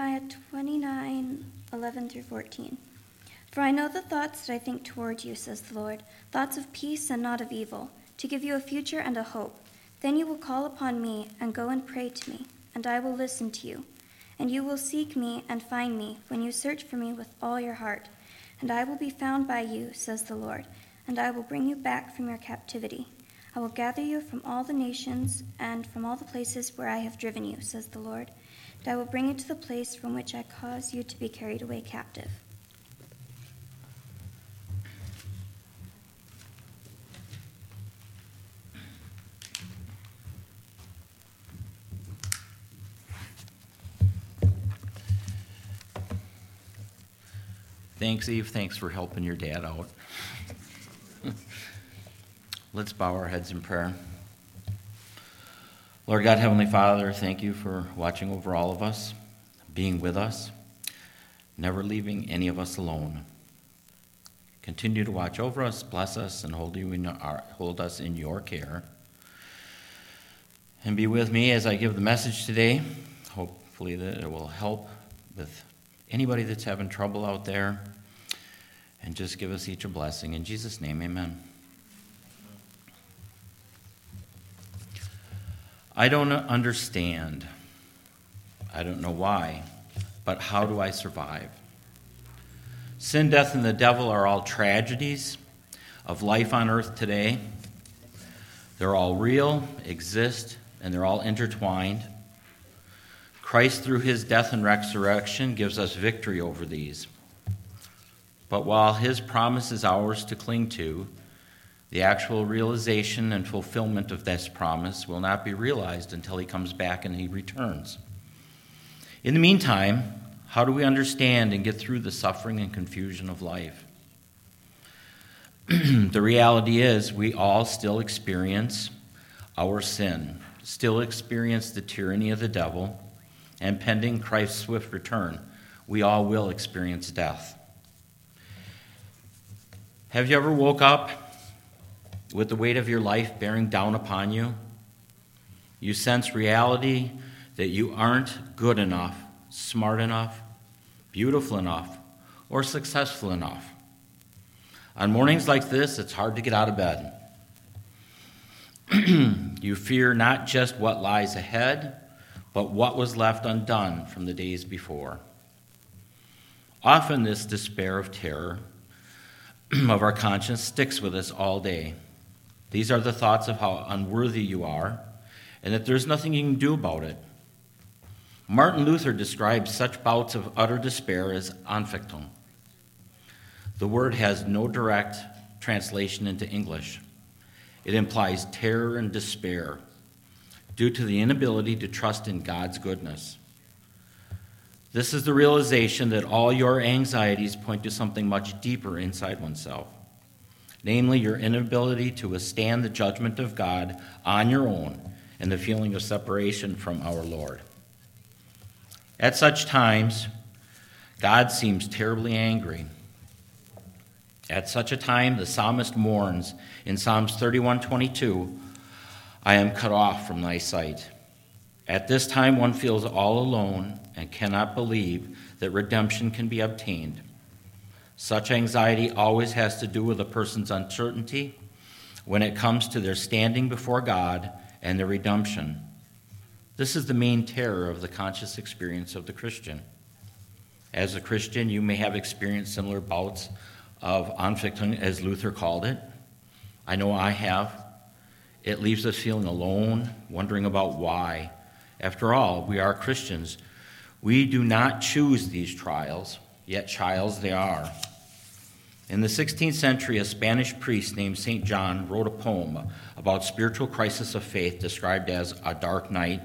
Jeremiah 29 11 through 14. For I know the thoughts that I think toward you, says the Lord, thoughts of peace and not of evil, to give you a future and a hope. Then you will call upon me and go and pray to me, and I will listen to you. And you will seek me and find me when you search for me with all your heart. And I will be found by you, says the Lord, and I will bring you back from your captivity. I will gather you from all the nations and from all the places where I have driven you, says the Lord, I will bring you to the place from which I caused you to be carried away captive. Thanks, Eve. Thanks for helping your dad out. Let's bow our heads in prayer. Lord God, Heavenly Father, thank you for watching over all of us, being with us, never leaving any of us alone. Continue to watch over us, bless us, and hold, you in our, hold us in your care. And be with me as I give the message today. Hopefully, that it will help with anybody that's having trouble out there. And just give us each a blessing. In Jesus' name, amen. I don't understand. I don't know why, but how do I survive? Sin, death, and the devil are all tragedies of life on earth today. They're all real, exist, and they're all intertwined. Christ, through his death and resurrection, gives us victory over these. But while his promise is ours to cling to, the actual realization and fulfillment of this promise will not be realized until he comes back and he returns. In the meantime, how do we understand and get through the suffering and confusion of life? the reality is, we all still experience our sin, still experience the tyranny of the devil and pending Christ's swift return, we all will experience death. Have you ever woke up with the weight of your life bearing down upon you? You sense reality that you aren't good enough, smart enough, beautiful enough, or successful enough. On mornings like this, it's hard to get out of bed. you fear not just what lies ahead, but what was left undone from the days before. Often, this despair of terror of our conscience sticks with us all day. These are the thoughts of how unworthy you are and that there's nothing you can do about it. Martin Luther describes such bouts of utter despair as Anfechtung. The word has no direct translation into English. It implies terror and despair, due to the inability to trust in God's goodness. This is the realization that all your anxieties point to something much deeper inside oneself, namely, your inability to withstand the judgment of God on your own and the feeling of separation from our Lord. At such times, God seems terribly angry. At such a time, the psalmist mourns in Psalms 31:22 I am cut off from thy sight. At this time, one feels all alone and cannot believe that redemption can be obtained. Such anxiety always has to do with a person's uncertainty when it comes to their standing before God and their redemption. This is the main terror of the conscious experience of the Christian. As a Christian, you may have experienced similar bouts of Anfechtung, as Luther called it. I know I have. It leaves us feeling alone, wondering about why. After all, we are Christians. We do not choose these trials, yet trials they are. In the 16th century, a Spanish priest named St. John wrote a poem about spiritual crisis of faith described as a dark night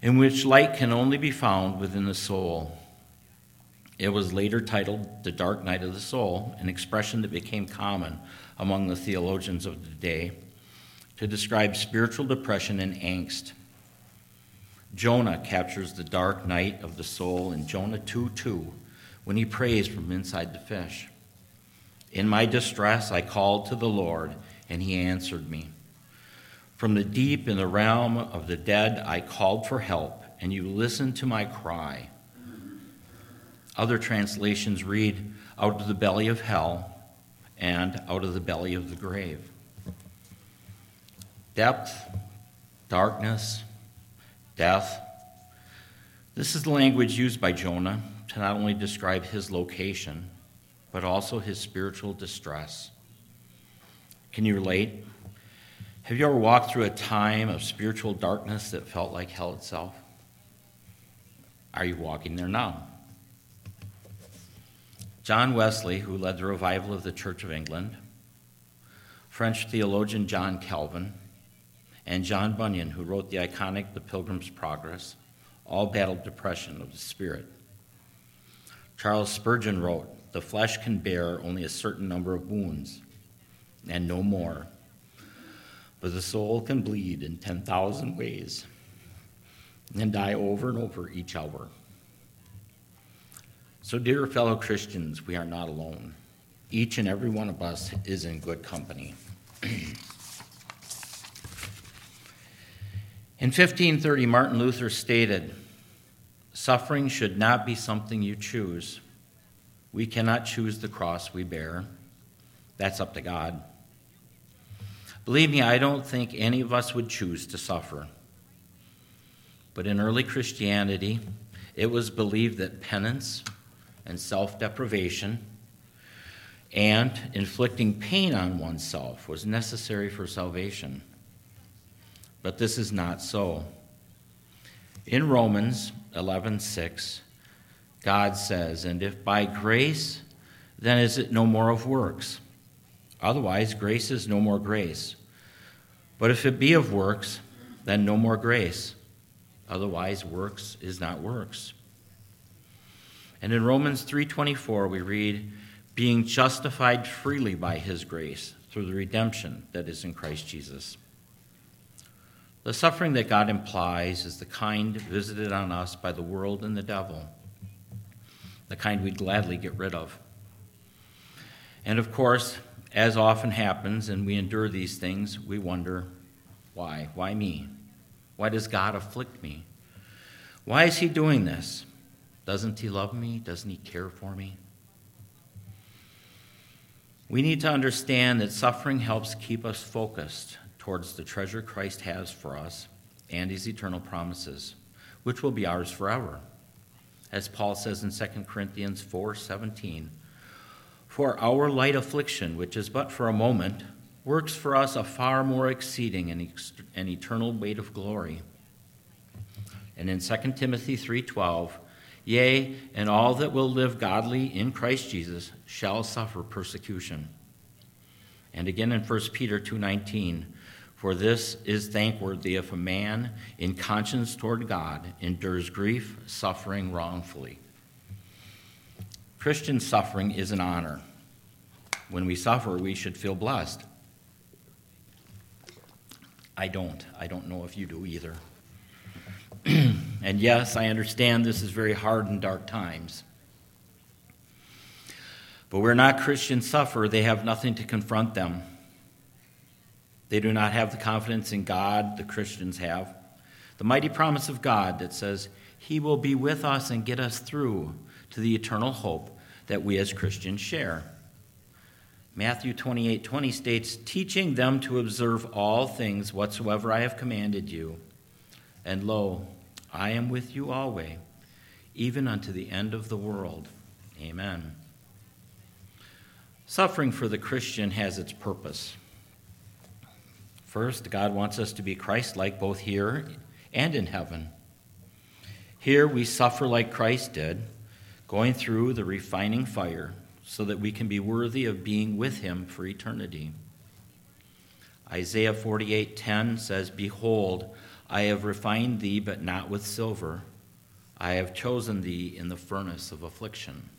in which light can only be found within the soul. It was later titled The Dark Night of the Soul, an expression that became common among the theologians of the day to describe spiritual depression and angst. Jonah captures the dark night of the soul in Jonah 2 2 when he prays from inside the fish. In my distress, I called to the Lord, and he answered me. From the deep in the realm of the dead, I called for help, and you listened to my cry. Other translations read, out of the belly of hell and out of the belly of the grave. Depth, darkness, death. This is the language used by Jonah to not only describe his location, but also his spiritual distress. Can you relate? Have you ever walked through a time of spiritual darkness that felt like hell itself? Are you walking there now? John Wesley, who led the revival of the Church of England, French theologian John Calvin, and John Bunyan, who wrote the iconic The Pilgrim's Progress, all battled depression of the spirit. Charles Spurgeon wrote, The flesh can bear only a certain number of wounds, and no more. But the soul can bleed in 10,000 ways and die over and over each hour. So, dear fellow Christians, we are not alone. Each and every one of us is in good company. in 1530, Martin Luther stated, Suffering should not be something you choose. We cannot choose the cross we bear. That's up to God. Believe me, I don't think any of us would choose to suffer. But in early Christianity, it was believed that penance, and self deprivation, and inflicting pain on oneself was necessary for salvation. But this is not so. In Romans 11:6, God says, "And if by grace, then is it no more of works? Otherwise, grace is no more grace. But if it be of works, then no more grace. Otherwise, works is not works." And in Romans 3:24 we read, "Being justified freely by his grace through the redemption that is in Christ Jesus." The suffering that God implies is the kind visited on us by the world and the devil, the kind we'd gladly get rid of. And of course, as often happens, and we endure these things, we wonder, why? Why me? Why does God afflict me? Why is He doing this? Doesn't He love me? Doesn't He care for me? We need to understand that suffering helps keep us focused towards the treasure Christ has for us and His eternal promises, which will be ours forever. As Paul says in 2 Corinthians 4:17, "For our light affliction, which is but for a moment, works for us a far more exceeding and eternal weight of glory." And in 2 Timothy 3:12, Yea, and all that will live godly in Christ Jesus shall suffer persecution. And again in 1 Peter 2:19, for this is thankworthy if a man in conscience toward God endures grief, suffering wrongfully. Christian suffering is an honor. When we suffer, we should feel blessed. I don't. I don't know if you do either. and yes, I understand this is very hard in dark times. But where not Christians suffer, they have nothing to confront them. They do not have the confidence in God the Christians have. The mighty promise of God that says, He will be with us and get us through to the eternal hope that we as Christians share. Matthew 28 20 states, Teaching them to observe all things whatsoever I have commanded you. And lo, I am with you always, even unto the end of the world. Amen. Suffering for the Christian has its purpose. First, God wants us to be Christ like both here and in heaven. Here we suffer like Christ did, going through the refining fire so that we can be worthy of being with him for eternity. Isaiah 48:10 says, "Behold, I have refined thee, but not with silver. I have chosen thee in the furnace of affliction.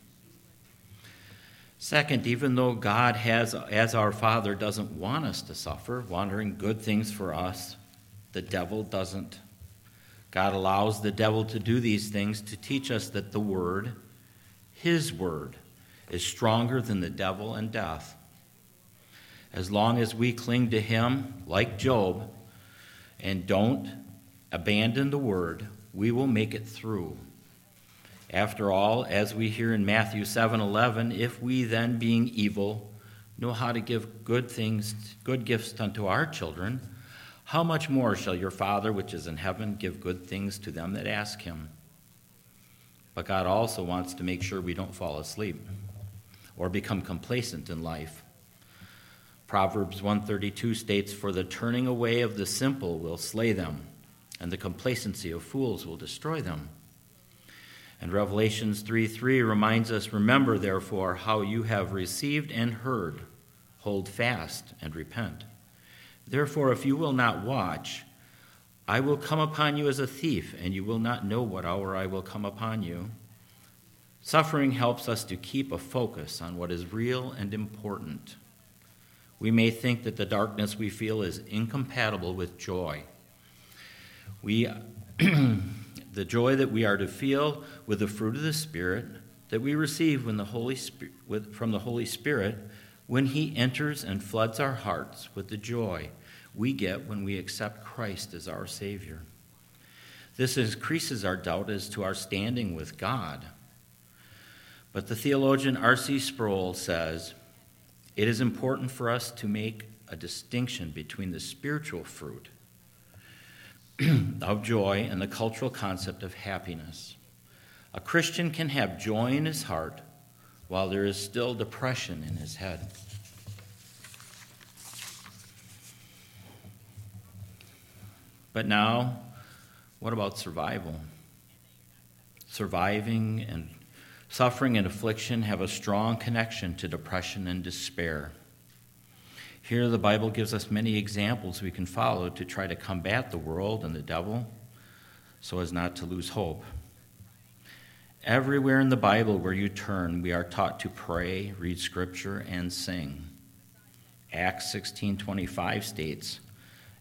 Second, even though God has, as our Father, doesn't want us to suffer, wanting good things for us, the devil doesn't. God allows the devil to do these things to teach us that the Word, His Word, is stronger than the devil and death. As long as we cling to Him, like Job, and don't abandon the word, we will make it through. After all, as we hear in Matthew 7:11, if we then being evil know how to give good things, good gifts unto our children, how much more shall your Father which is in heaven give good things to them that ask him? But God also wants to make sure we don't fall asleep or become complacent in life. Proverbs 132 states, For the turning away of the simple will slay them, and the complacency of fools will destroy them. And Revelations 3 3 reminds us, Remember, therefore, how you have received and heard. Hold fast and repent. Therefore, if you will not watch, I will come upon you as a thief, and you will not know what hour I will come upon you. Suffering helps us to keep a focus on what is real and important. We may think that the darkness we feel is incompatible with joy. We, the joy that we are to feel with the fruit of the Spirit that we receive when the Holy Spirit, from the Holy Spirit when He enters and floods our hearts with the joy we get when we accept Christ as our Savior. This increases our doubt as to our standing with God. But the theologian R.C. Sproul says it is important for us to make a distinction between the spiritual fruit of joy and the cultural concept of happiness. A Christian can have joy in his heart while there is still depression in his head. But now, what about survival? Surviving and suffering and affliction have a strong connection to depression and despair. Here, the Bible gives us many examples we can follow to try to combat the world and the devil so as not to lose hope. Everywhere in the Bible where you turn, we are taught to pray, read scripture, and sing. Acts 16:25 states,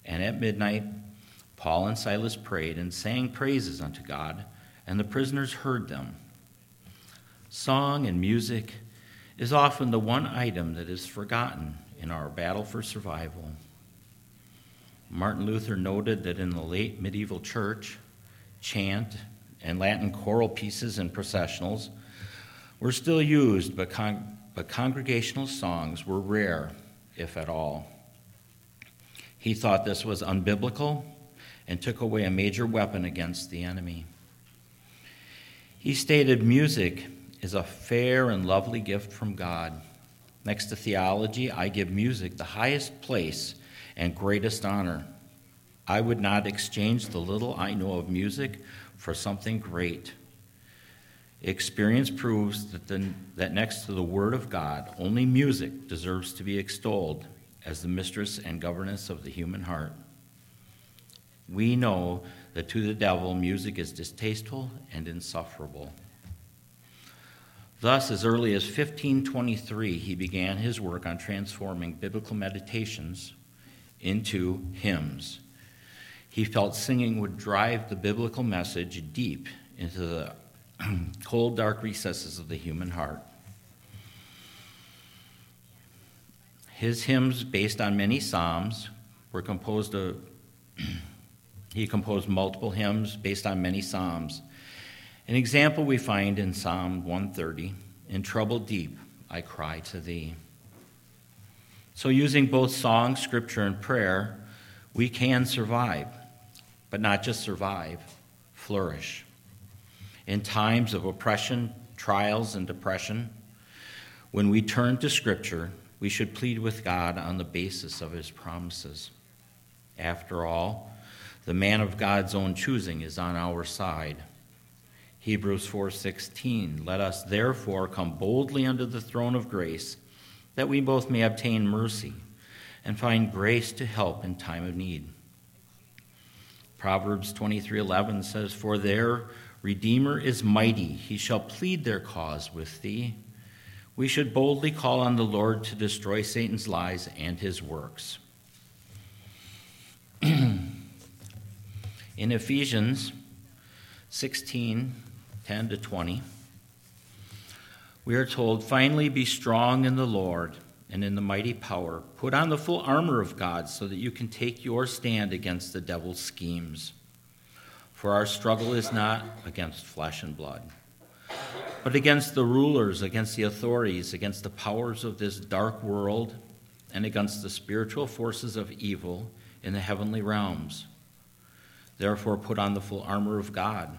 "And at midnight Paul and Silas prayed and sang praises unto God, and the prisoners heard them. Song and music is often the one item that is forgotten in our battle for survival. Martin Luther noted that in the late medieval church, chant and Latin choral pieces and processionals were still used, but, con- but congregational songs were rare, if at all. He thought this was unbiblical and took away a major weapon against the enemy. He stated music is a fair and lovely gift from God. Next to theology, I give music the highest place and greatest honor. I would not exchange the little I know of music for something great. Experience proves that, the, that next to the Word of God, only music deserves to be extolled as the mistress and governess of the human heart. We know that to the devil, music is distasteful and insufferable. Thus, as early as 1523, he began his work on transforming biblical meditations into hymns. He felt singing would drive the biblical message deep into the cold, dark recesses of the human heart. His hymns, based on many psalms, were composed of he composed multiple hymns based on many psalms. An example we find in Psalm 130 In trouble deep, I cry to thee. So, using both song, scripture, and prayer, we can survive, but not just survive, flourish. In times of oppression, trials, and depression, when we turn to scripture, we should plead with God on the basis of his promises. After all, the man of God's own choosing is on our side. Hebrews 4:16 Let us therefore come boldly unto the throne of grace that we both may obtain mercy and find grace to help in time of need. Proverbs 23:11 says for their redeemer is mighty he shall plead their cause with thee. We should boldly call on the Lord to destroy Satan's lies and his works. In Ephesians 16 10 to 20, we are told, Finally, be strong in the Lord and in the mighty power. Put on the full armor of God so that you can take your stand against the devil's schemes. For our struggle is not against flesh and blood, but against the rulers, against the authorities, against the powers of this dark world, and against the spiritual forces of evil in the heavenly realms. Therefore, put on the full armor of God,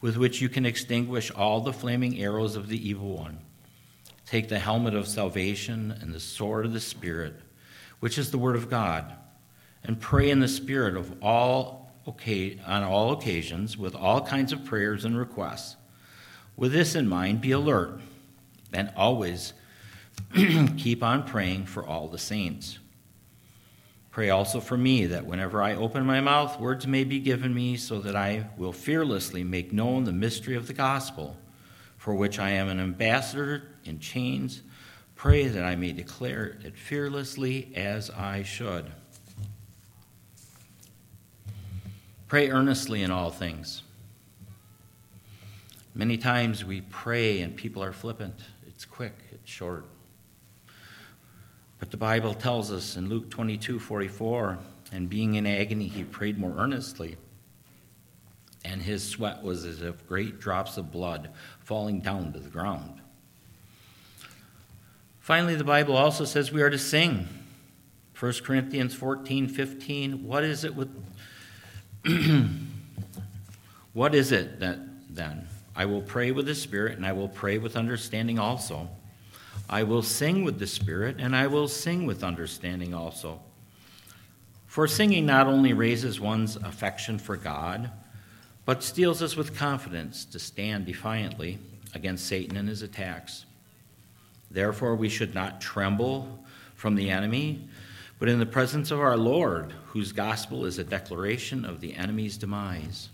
with which you can extinguish all the flaming arrows of the evil one. Take the helmet of salvation and the sword of the Spirit, which is the word of God, and pray in the Spirit of all on all occasions with all kinds of prayers and requests. With this in mind, be alert and always keep on praying for all the saints. Pray also for me that whenever I open my mouth, words may be given me so that I will fearlessly make known the mystery of the gospel, for which I am an ambassador in chains. Pray that I may declare it fearlessly as I should. Pray earnestly in all things. Many times we pray and people are flippant. It's quick, it's short. But the Bible tells us in Luke 22 44, and being in agony, he prayed more earnestly. And his sweat was as if great drops of blood falling down to the ground. Finally, the Bible also says we are to sing. 1 Corinthians 14 15. What is it with. what is it that then? I will pray with the Spirit, and I will pray with understanding also. I will sing with the Spirit, and I will sing with understanding also. For singing not only raises one's affection for God, but steels us with confidence to stand defiantly against Satan and his attacks. Therefore, we should not tremble from the enemy, but in the presence of our Lord, whose gospel is a declaration of the enemy's demise.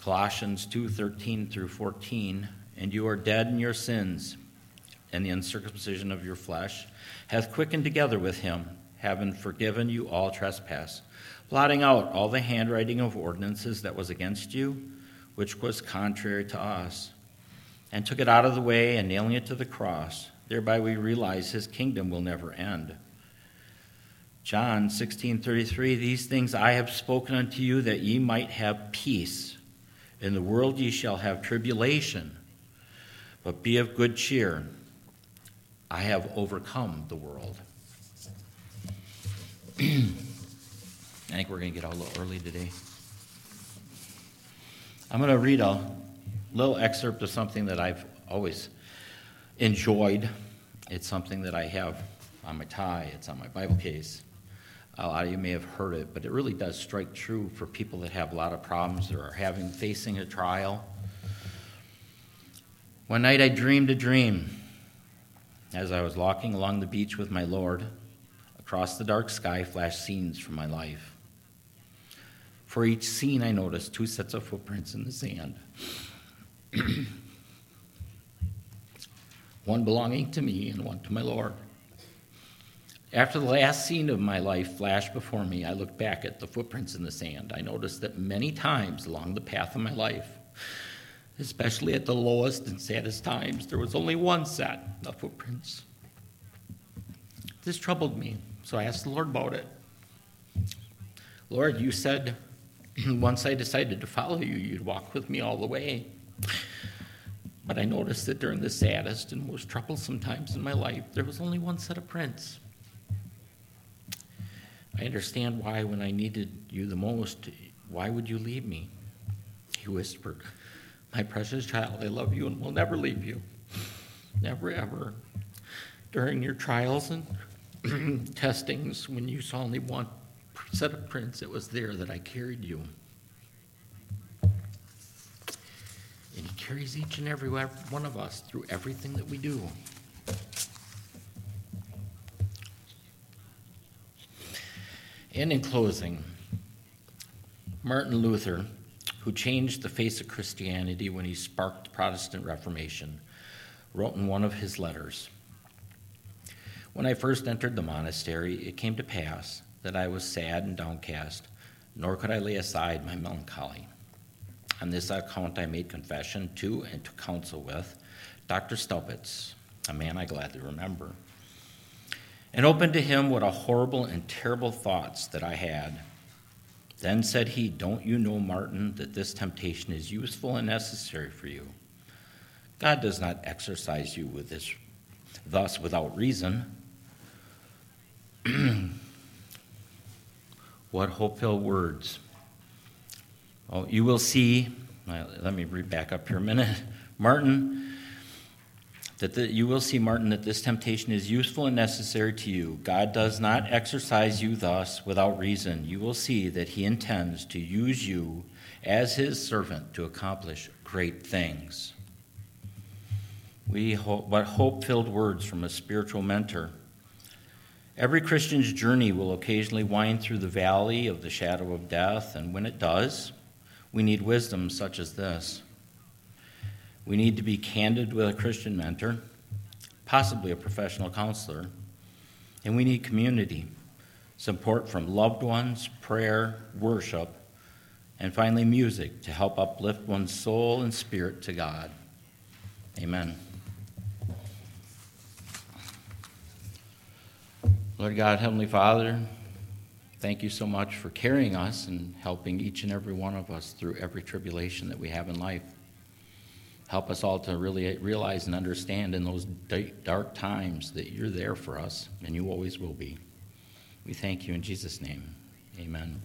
Colossians 2 13 through 14, and you are dead in your sins and the uncircumcision of your flesh, hath quickened together with him, having forgiven you all trespass, blotting out all the handwriting of ordinances that was against you, which was contrary to us, and took it out of the way and nailing it to the cross. Thereby we realize his kingdom will never end. John 16:33 These things I have spoken unto you that ye might have peace. In the world ye shall have tribulation, but be of good cheer. I have overcome the world. I think we're going to get out a little early today. I'm going to read a little excerpt of something that I've always enjoyed. It's something that I have on my tie, it's on my Bible case. A lot of you may have heard it, but it really does strike true for people that have a lot of problems or are having facing a trial. One night I dreamed a dream as I was walking along the beach with my Lord, across the dark sky flashed scenes from my life. For each scene, I noticed two sets of footprints in the sand. one belonging to me and one to my Lord. After the last scene of my life flashed before me, I looked back at the footprints in the sand. I noticed that many times along the path of my life, especially at the lowest and saddest times, there was only one set of footprints. This troubled me, so I asked the Lord about it. Lord, you said once I decided to follow you, you'd walk with me all the way. But I noticed that during the saddest and most troublesome times in my life, there was only one set of prints. I understand why, when I needed you the most, why would you leave me? He whispered. My precious child, I love you and will never leave you. Never, ever. During your trials and testings, when you saw only one set of prints, it was there that I carried you. And He carries each and every one of us through everything that we do. And in closing, Martin Luther who changed the face of Christianity when he sparked the Protestant Reformation, wrote in one of his letters When I first entered the monastery, it came to pass that I was sad and downcast, nor could I lay aside my melancholy. On this account, I made confession to and to counsel with Dr. Staupitz, a man I gladly remember, and opened to him what a horrible and terrible thoughts that I had. Then said he, Don't you know, Martin, that this temptation is useful and necessary for you? God does not exercise you with this thus without reason. what hope-filled words. Oh, you will see, let me read back up here a minute. Martin, that the, you will see, Martin, that this temptation is useful and necessary to you. God does not exercise you thus without reason. You will see that He intends to use you as His servant to accomplish great things. We hope, what hope filled words from a spiritual mentor. Every Christian's journey will occasionally wind through the valley of the shadow of death, and when it does, we need wisdom such as this. We need to be candid with a Christian mentor, possibly a professional counselor, and we need community, support from loved ones, prayer, worship, and finally music to help uplift one's soul and spirit to God. Amen. Lord God, Heavenly Father, thank you so much for carrying us and helping each and every one of us through every tribulation that we have in life. Help us all to really realize and understand in those dark times that you're there for us and you always will be. We thank you in Jesus' name. Amen.